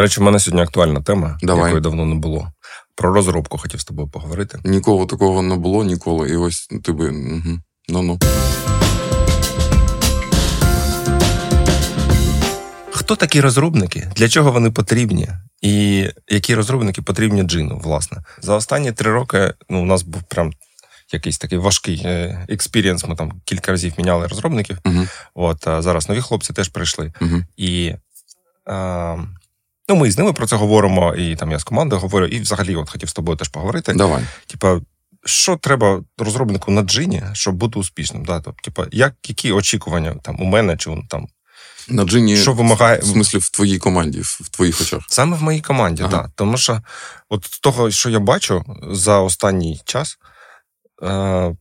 Коротше, в мене сьогодні актуальна тема, Давай. якої давно не було. Про розробку хотів з тобою поговорити. Ніколи такого не було ніколи. І ось ти би. Угу. Ну-ну. Хто такі розробники? Для чого вони потрібні? І які розробники потрібні Джину, власне? За останні три роки ну, у нас був прям якийсь такий важкий е, experience. Ми там кілька разів міняли розробників. Угу. От а зараз нові хлопці теж прийшли. Угу. І е, ну, ми з ними про це говоримо, і там я з командою говорю, і взагалі от хотів з тобою теж поговорити. Давай. Типа, що треба розробнику на джині, щоб бути успішним? Да? Тобто, типа, як, які очікування там у мене чи там На джині. що вимагає В смислі, в твоїй команді, в твоїх очах. Саме в моїй команді, так. Ага. Да. Тому що от з того, що я бачу за останній час, е,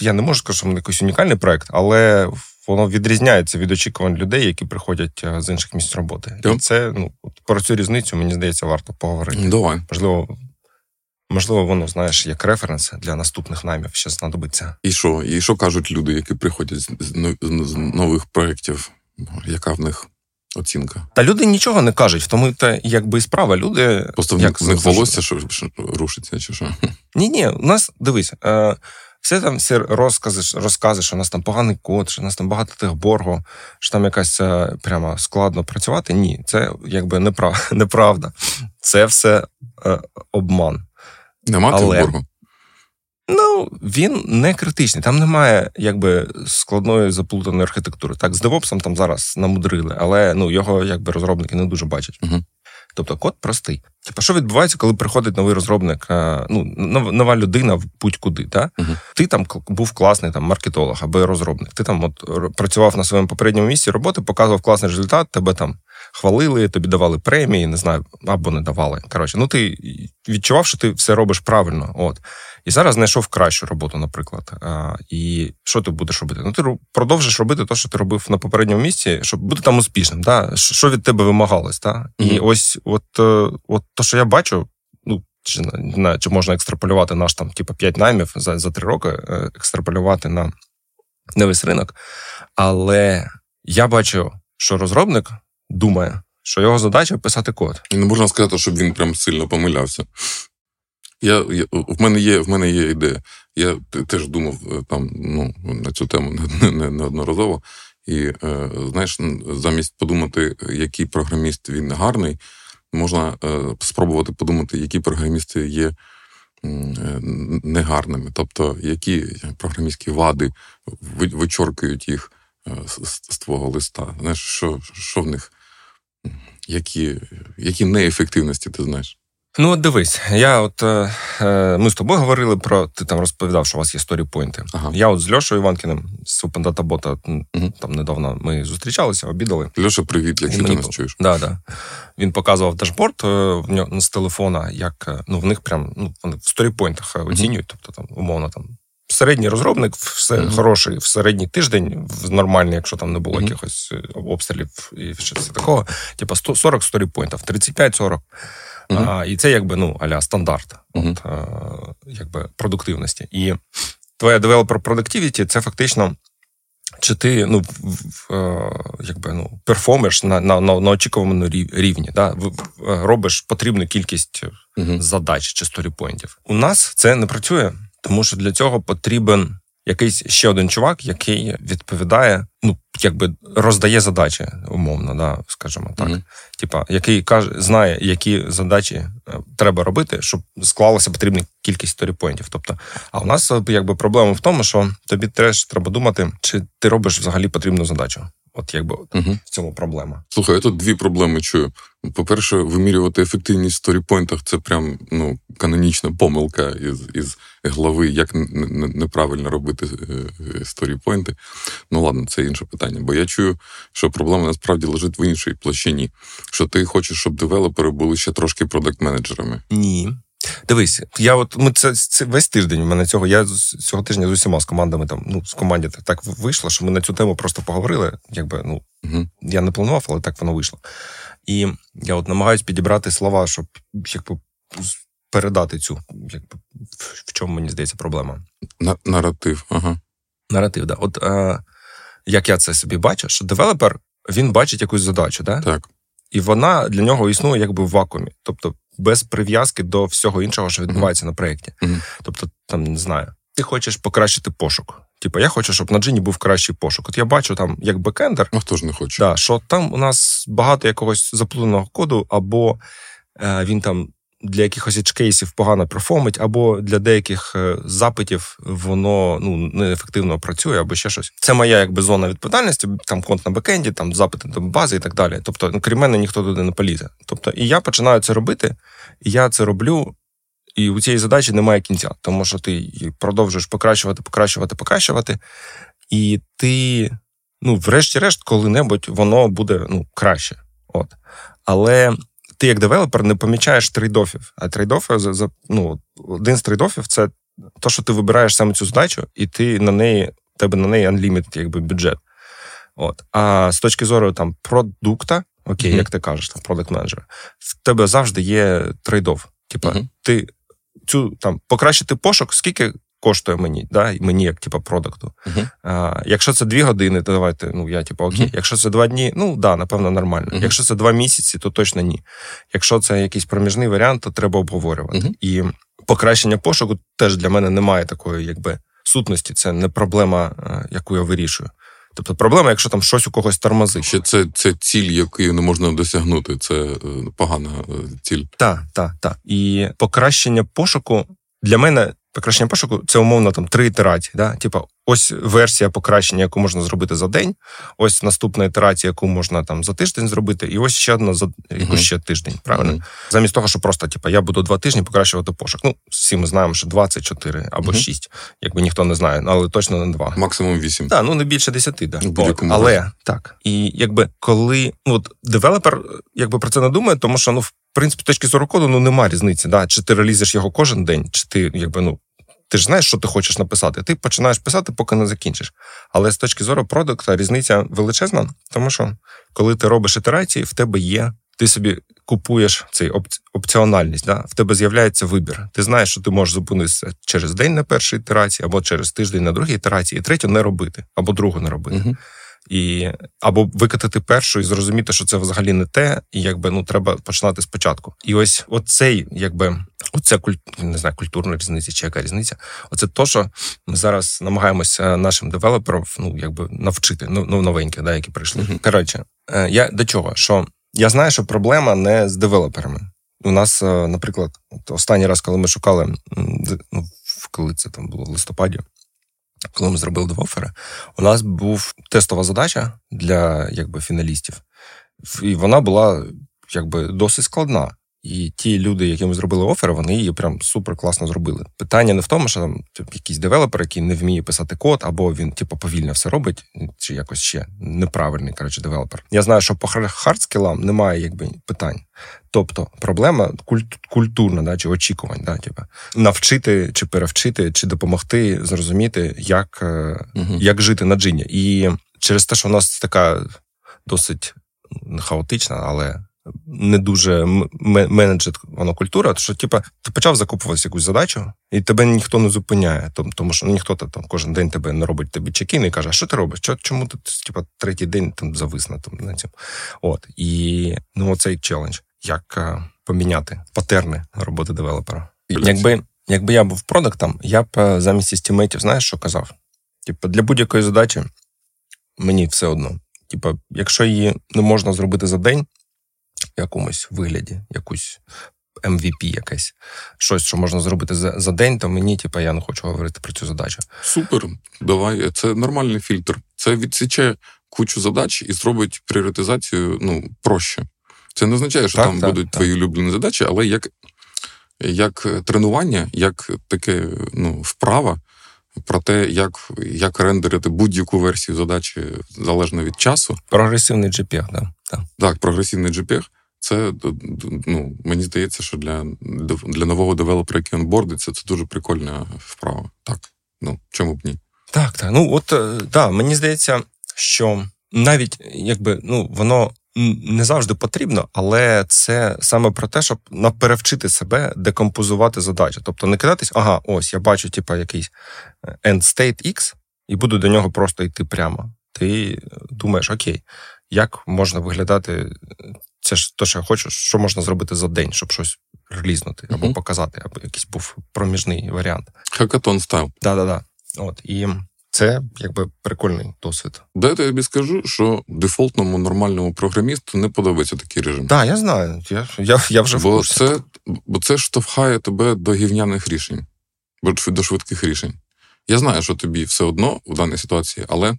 я не можу сказати, що в мене якийсь унікальний проект, але воно відрізняється від очікувань людей, які приходять е, з інших місць роботи. Так. І це ну, про цю різницю, мені здається, варто поговорити. Давай. Можливо, можливо, воно, знаєш, як референс для наступних наймів ще знадобиться. І що? І що кажуть люди, які приходять з, з, но- з нових проєктів? Яка в них оцінка? Та люди нічого не кажуть, в тому це якби і справа. Люди Просто в, як в них волосся що, що рушиться, чи що? Ні, ні, у нас дивись, е, все там всі розкази, розкази, що у нас там поганий код, що у нас там багато тих боргу, що там якась е, прямо складно працювати. Ні, це якби неправ, неправда. Це все е, обман. Нема Але- боргу? Ну, він не критичний. Там немає якби складної заплутаної архітектури. Так, з DevOps там зараз намудрили, але ну його якби розробники не дуже бачать. Мгм. Тобто код простий. Типа, що відбувається, коли приходить новий розробник, е, ну, нова людина в будь-куди, та? Мгм. ти там був класний там, маркетолог або розробник. Ти там от працював на своєму попередньому місці роботи, показував класний результат, тебе там хвалили, тобі давали премії, не знаю, або не давали. Коротше, ну ти відчував, що ти все робиш правильно. От. І зараз знайшов кращу роботу, наприклад. І що ти будеш робити? Ну, ти продовжиш робити те, що ти робив на попередньому місці, щоб бути там успішним. Да? Що від тебе вимагалось? Та? І Мгм. ось от, е, от то, що я бачу, ну, чи, не знаю, чи можна екстраполювати наш там, типу, 5 наймів за, за 3 роки, е, екстраполювати на, на весь ринок. Але я бачу, що розробник думає, що його задача писати код. І не можна сказати, щоб він прям сильно помилявся. Я, я, в, мене є, в мене є ідея. Я теж думав е, там, ну, на цю тему не- не- неодноразово. І е, знаєш, замість подумати, який програміст він гарний, можна е, спробувати подумати, які програмісти є негарними. Тобто, які програмістські вади вичоркують їх з- з твого листа. Знаєш, що, що в них, які, які неефективності ти знаєш? Ну, от дивись, я от е, е, ми з тобою говорили про ти там розповідав, що у вас є сторіпойнти. Ага. Я от з Льошою Іванкіним з Open Data Bot, м, там недавно ми зустрічалися, обідали. Льоша, привіт, якщо ти нас чуєш. Да, да. Він показував дашборд е, в нього з телефона, як е, ну, в них прям ну, вони в story point ах оцінюють. Тобто там, умовно, там середній розробник, все Мгм. хороший в середній тиждень, в нормальний, якщо там не було Мгм. якихось обстрілів і щось такого, 100 40 story point ів, 35-40. Мгм. А, і це якби ну, аля стандарт Мгм. от, е, якби, продуктивності. І твоя developer productivity – це фактично. Чи ти ну, в- в- е, якби, ну, перформиш на, на, на, на очікуваному рівні, да? Е, робиш потрібну кількість Мгм. задач чи story point ів. У нас це не працює, тому що для цього потрібен якийсь ще один чувак, який відповідає, ну, якби роздає задачі, умовно, да, скажімо так. Мгм. Типа, який каже, знає, які задачі е, треба робити, щоб склалася потрібна кількість story point ів. Тобто, а у нас е, якби проблема в тому, що тобі теж треба думати, чи ти робиш взагалі потрібну задачу. От якби Мгм. в цьому проблема. Слухай, я тут дві проблеми чую. По-перше, вимірювати ефективність в story point ах це прям ну, канонічна помилка із, із глави, як неправильно робити е, е, story point и. Ну ладно, це інше питання. Бо я чую, що проблема насправді лежить в іншій площині. Що ти хочеш, щоб девелопери були ще трошки продакт-менеджерами. Ні. Дивись, я от ми це, це весь тиждень. У мене цього. Я з- цього тижня з усіма з командами там, ну, з команді так- так вийшло, що ми на цю тему просто поговорили. Якби, ну, Угу. я не планував, але так воно вийшло. І я от намагаюсь підібрати слова, щоб якби, передати цю, якби, в- в чому мені здається проблема. На- наратив. Ага. Наратив, да. От е, як я це собі бачу, що девелопер він бачить якусь задачу, да? Так. і вона для нього існує якби в вакуумі, тобто без прив'язки до всього іншого, що відбувається mm-hmm. на проєкті. Mm-hmm. Тобто, там не знаю, ти хочеш покращити пошук. Типу, я хочу, щоб на Джині був кращий пошук. От я бачу там як бекендер, а хто ж не хоче, да, що там у нас багато якогось заплутаного коду, або е, він там для якихось edge погано перформить, або для деяких е, запитів воно ну неефективно працює, або ще щось. Це моя якби зона відповідальності, там конт на бекенді, там запити до бази і так далі. Тобто, ну, крім мене, ніхто туди не полізе. Тобто, і я починаю це робити, і я це роблю. І у цієї задачі немає кінця, тому що ти продовжуєш покращувати, покращувати, покращувати, і ти, ну, врешті-решт, коли-небудь воно буде ну, краще. От. Але ти як девелопер не помічаєш трейдофів. А трейдофи ну, один з трейдофів це то, що ти вибираєш саме цю задачу, і ти на неї, тебе на неї unlimited, якби бюджет. От. А з точки зору там продукта, окей, mm-hmm. як ти кажеш, там продакт менеджер в тебе завжди є trade-off. Типа, mm-hmm. ти цю там покращити пошук, скільки коштує мені, да, мені як типу, продукту. Uh-huh. А, Якщо це дві години, то давайте, ну я типу, окей. Uh-huh. Якщо це два дні, ну да, напевно, нормально. Uh-huh. Якщо це два місяці, то точно ні. Якщо це якийсь проміжний варіант, то треба обговорювати. І покращення пошуку теж для мене немає такої, якби сутності. Це не проблема, яку я вирішую. Тобто проблема, якщо там щось у когось тормозить. Ще це це ціль, яку не можна досягнути. Це е, погана е, ціль. Так, так, так. І покращення пошуку для мене Покращення пошуку це умовно там три ітерації. Да? Типа, ось версія покращення, яку можна зробити за день, ось наступна ітерація, яку можна там за тиждень зробити, і ось ще одна за яку ще тиждень. Правильно? Uh-huh. Замість того, що просто типа я буду два тижні покращувати пошук. Ну, всі ми знаємо, що 24 або uh-huh. 6, якби ніхто не знає, але точно не два. Максимум 8. Так, ну не більше 10, да. От, але так. І якби коли ну, от девелопер якби про це не думає, тому що ну в в принципі, точки зору коду ну нема різниці. Да? Чи ти релізиш його кожен день, чи ти якби ну. Ти ж знаєш, що ти хочеш написати. Ти починаєш писати, поки не закінчиш. Але з точки зору продукта різниця величезна, тому що коли ти робиш ітерації, в тебе є, ти собі купуєш цей опціональність. Да? В тебе з'являється вибір. Ти знаєш, що ти можеш зупинитися через день на першій ітерації, або через тиждень на другій ітерації, і третю не робити, або другу не робити. Uh-huh і або викатати першу і зрозуміти, що це взагалі не те, і якби ну треба починати спочатку. І ось оцей, якби оця куль... не знаю, культурна різниця чи яка різниця. Оце то, що ми зараз намагаємося нашим девелоперам ну якби навчити ну, ну новенькі, да, які прийшли. Mm-hmm. Коротше, е, я до чого? Що я знаю, що проблема не з девелоперами. У нас, е, наприклад, останній раз, коли ми шукали, ну коли це там було в листопаді, коли ми зробили два офери, у нас був тестова задача для якби фіналістів, і вона була якби досить складна. І ті люди, які ми зробили офер, вони її прям супер класно зробили. Питання не в тому, що там тип, якийсь девелопер, який не вміє писати код, або він, типу, повільно все робить, чи якось ще неправильний коротше, девелопер. Я знаю, що по хардскілам немає якби питань. Тобто проблема культ, культурна, да, чи очікувань, да, типу, навчити чи перевчити, чи допомогти зрозуміти, як, угу. як жити на Джині. І через те, що у нас така досить хаотична, але не дуже менеджерна культура, що типа ти почав закупуватися якусь задачу, і тебе ніхто не зупиняє, тому що ну, ніхто там кожен день тебе не робить тобі чекін і каже, а що ти робиш? Чому ти типа, третій день там завис на там на цьому? От і ну оцей челендж, як а, поміняти патерни роботи девелопера. Якби якби я був продуктом, я б замість естімейтів, знаєш, що казав? Типу, для будь-якої задачі мені все одно. Типа, якщо її не можна зробити за день якомусь вигляді, якусь MVP якесь, щось, що можна зробити за за день, то мені, типу, я не хочу говорити про цю задачу. Супер, давай. Це нормальний фільтр. Це відсіче кучу задач і зробить пріоритизацію ну, проще. Це не означає, що так, там так, будуть так. твої улюблені задачі, але як як тренування, як таке ну, вправа про те, як як рендерити будь-яку версію задачі залежно від часу. Прогресивний JPEG, да. Так. Так, прогресивний JPEG. Це ну, мені здається, що для для нового девелопера, який онбордиться, це дуже прикольна вправа. Так, ну чому б ні? Так, так. Ну от е, мені здається, що навіть якби ну воно не завжди потрібно, але це саме про те, щоб наперевчити себе декомпозувати задачу. Тобто не кидатись, ага, ось я бачу, типа, якийсь е, end state X, і буду до нього просто йти прямо. Ти думаєш, окей, як можна виглядати це ж те, що я хочу, що можна зробити за день, щоб щось релізнути або mm-hmm. показати, або якийсь був проміжний варіант. Хакатон стайл. Да, да, да. От і це якби прикольний досвід. Де я тобі скажу, що дефолтному нормальному програмісту не подобається такий режим. Так, я знаю. Я я, я вже бо це, бо це штовхає тебе до гівняних рішень, до швидких рішень. Я знаю, що тобі все одно в даній ситуації, але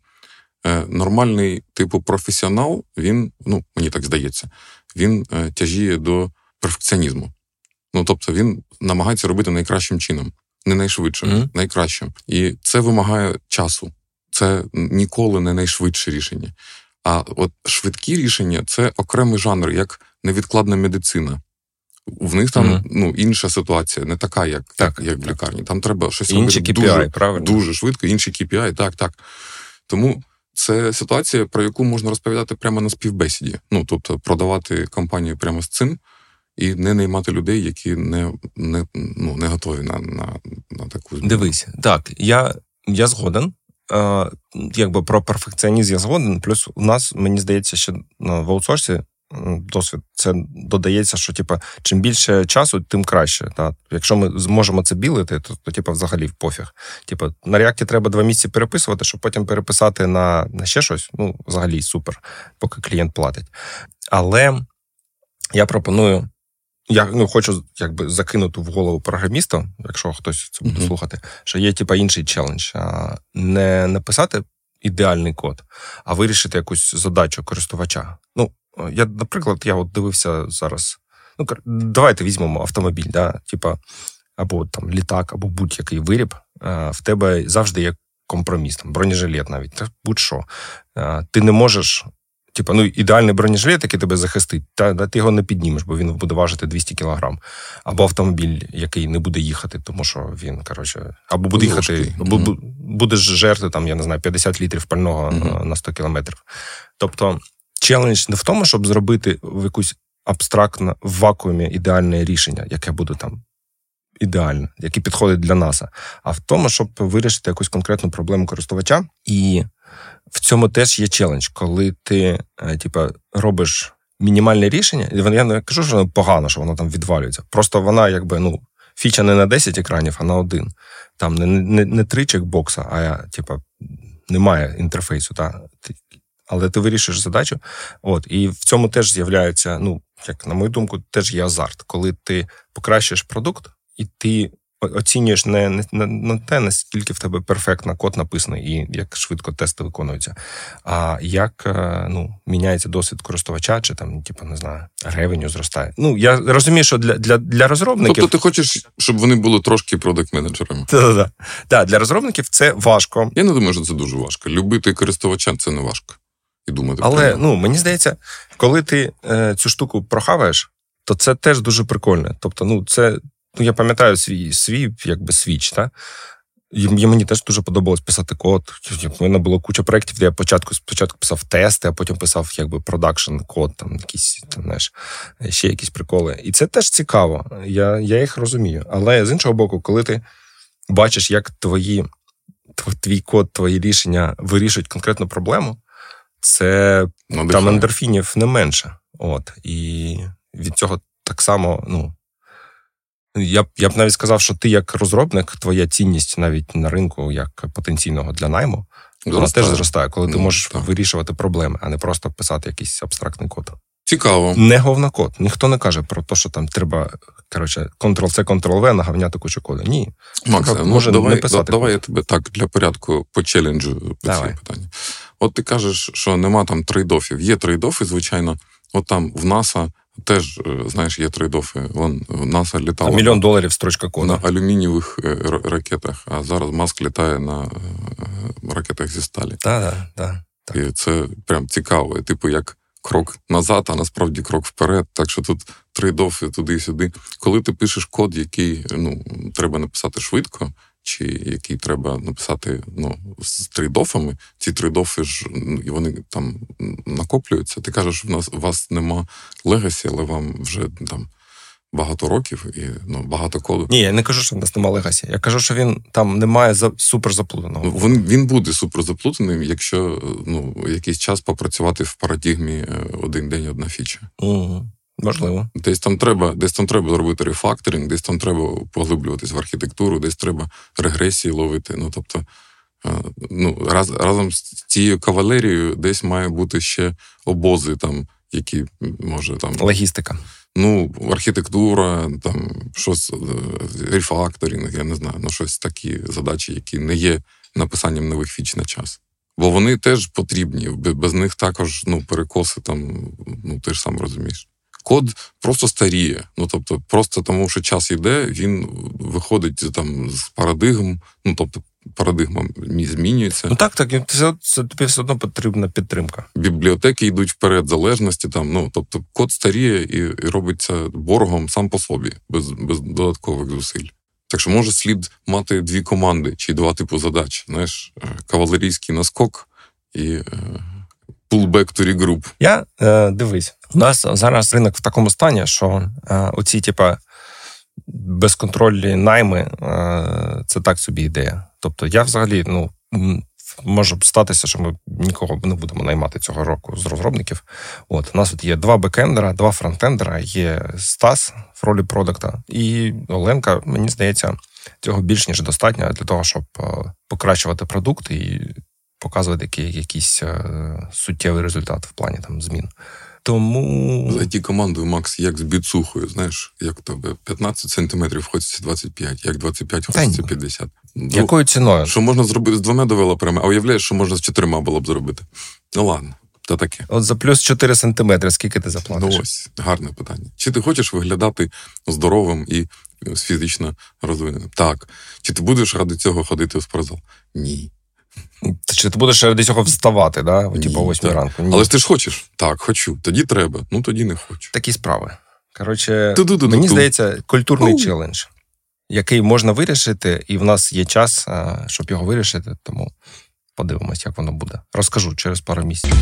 нормальний типу професіонал, він, ну мені так здається, він е, тяжіє до перфекціонізму. Ну тобто він намагається робити найкращим чином не найшвидшим, mm-hmm. найкращим. І це вимагає часу. Це ніколи не найшвидше рішення. А от швидкі рішення це окремий жанр, як невідкладна медицина. В них там mm-hmm. ну, інша ситуація, не така, як так, як, як в лікарні. Там треба щось робити дуже, правильно? дуже швидко, інші KPI, так, так. Тому це ситуація, про яку можна розповідати прямо на співбесіді. Ну, тобто, продавати компанію прямо з цим і не наймати людей, які не не, ну, не готові на на, на таку зміну. Дивись, так, я я згоден. Е, Якби про перфекціонізм я згоден. Плюс у нас, мені здається, що ну, в аутсорсі досвід це додається, що типу, чим більше часу, тим краще. Та? Якщо ми зможемо це білити, то, то типу, взагалі в пофіг. Типу, на реакті треба два місяці переписувати, щоб потім переписати на, на ще щось. Ну, взагалі супер, поки клієнт платить. Але я пропоную я ну, хочу якби закинути в голову програміста, якщо хтось це буде mm-hmm. слухати, що є типа інший челендж. Не написати ідеальний код, а вирішити якусь задачу користувача. Ну, я, наприклад, я от дивився зараз. Ну, давайте візьмемо автомобіль, да, типа, або там літак, або будь-який виріб. В тебе завжди є компроміс, там, бронежилет навіть, будь-що. Ти не можеш Типа, ну ідеальний бронежилет, який тебе захистить, та, та ти його не піднімеш, бо він буде важити 200 кілограм. Або автомобіль, який не буде їхати, тому що він, коротше, або буде їхати, або mm-hmm. будеш жерти там, я не знаю, 50 літрів пального mm-hmm. на 100 кілометрів. Тобто, челендж не в тому, щоб зробити в якусь абстрактно в вакуумі ідеальне рішення, яке буде там ідеальне, яке підходить для НАСА, а в тому, щоб вирішити якусь конкретну проблему користувача і в цьому теж є челендж, коли ти е, типа, робиш мінімальне рішення, і я не кажу, що воно погано, що воно там відвалюється. Просто вона, якби, ну, фіча не на 10 екранів, а на один. Там не не, не три чекбокса, а типа, немає інтерфейсу. Та. Але ти вирішуєш задачу. От, І в цьому теж з'являється, ну, як на мою думку, теж є азарт, коли ти покращуєш продукт, і ти оцінюєш не не, не те, наскільки в тебе перфектно код написаний і як швидко тести виконуються, а як е, ну, міняється досвід користувача, чи там, типу, не знаю, ревеню зростає. Ну, я розумію, що для для, для розробників. Тобто ти хочеш, щоб вони були трошки продакт-менеджерами? Так, так. Для розробників це важко. Я не думаю, що це дуже важко. Любити користувача це не важко. І думати Але ну, мені здається, коли ти е, цю штуку прохаваєш, то це теж дуже прикольно. Тобто, ну, це Ну, я пам'ятаю свій свій якби switch, та? І мені теж дуже подобалось писати код. У мене було куча проєктів, де я початку спочатку писав тести, а потім писав якби production код, там якісь там, знаєш, ще якісь приколи. І це теж цікаво. Я я їх розумію. Але з іншого боку, коли ти бачиш, як твої, твій код, твої рішення вирішують конкретну проблему, це Надихає. там ендорфінів не менше. От. І від цього так само, ну. Я б я б навіть сказав, що ти як розробник, твоя цінність навіть на ринку як потенційного для найму, вона теж зростає, коли ти ну, можеш так. вирішувати проблеми, а не просто писати якийсь абстрактний код. Цікаво. Не говнокод. Ніхто не каже про те, що там треба коротше, Ctrl-C, Ctrl-V, наганяти кучу коду. Ні. Макс, ну, може давай, не писати. Давай я тебе так для порядку по челенджу питанні. От ти кажеш, що нема там трейдофів. Є трейдофи, звичайно. От там в НАСА Теж, е, знаєш, є трейдофи. Вон НАСА літала. А мільйон доларів строчка кода. на алюмінієвих е, ракетах, а зараз Маск літає на е, ракетах зі сталі. Так, так, так. І це прям цікаво. Типу, як крок назад, а насправді крок вперед. Так що тут трейдофи туди сюди. Коли ти пишеш код, який ну, треба написати швидко чи який треба написати ну, з трейдофами, ці трейдофи ж вони там накоплюються. Ти кажеш, в нас у вас нема легасі, але вам вже там багато років і ну, багато коду. Ні, я не кажу, що в нас немає легасі. Я кажу, що він там немає за супер заплутаного. Ну, він, він буде суперзаплутаним, якщо ну, якийсь час попрацювати в парадігмі е, один день, одна фіча. Угу. Можливо. Десь там треба, десь там треба зробити рефакторинг, десь там треба поглиблюватись в архітектуру, десь треба регресії ловити. Ну тобто, е, ну раз разом з цією кавалерією десь має бути ще обози, там які може там логістика. Ну, архітектура, там щось е, рефакторинг, я не знаю, ну щось такі задачі, які не є написанням нових фіч на час. Бо вони теж потрібні. Без них також ну, перекоси там, ну ти ж сам розумієш. Код просто старіє. Ну тобто, просто тому, що час йде, він виходить там з парадигм, ну тобто парадигма змінюється. Ну так, так це, це тобі все одно потрібна підтримка. Бібліотеки йдуть вперед, залежності там. Ну тобто, код старіє і, і робиться боргом сам по собі, без, без додаткових зусиль. Так що може слід мати дві команди чи два типу задач. Знаєш, е, кавалерійський наскок і to regroup. Я е, дивись, у нас зараз ринок в такому стані, що е, оці, типа, безконтрольні найми е, це так собі ідея. Тобто, я взагалі, ну. Може статися, що ми нікого не будемо наймати цього року з розробників. От у нас от є два бекендера, два фронтендера, є Стас в ролі продукта, і Оленка, мені здається, цього більш ніж достатньо для того, щоб е, покращувати продукт і показувати який, якийсь е, суттєвий результат в плані там змін. Тому. За ті командою, Макс, як з біцухою, знаєш, як тебе 15 сантиметрів хочеться 25, як 25 хочеться 50. Ну, Якою ціною? Що можна зробити з двома девелоперами, а уявляєш, що можна з чотирма було б зробити. Ну ладно, то таке. От за плюс 4 сантиметри, скільки ти заплатиш? Ну ось, гарне питання. Чи ти хочеш виглядати здоровим і фізично розвиненим? Так. Чи ти будеш ради цього ходити в спортзал? Ні. Чи ти будеш десь цього вставати, да? Типу, 8 так. ранку? Ні. Але ж ти ж хочеш? Так, хочу. Тоді треба. Ну тоді не хочу. Такі справи. Коротше, мені здається, культурний челендж, який можна вирішити, і в нас є час, щоб його вирішити. Тому подивимось, як воно буде. Розкажу через пару місяців.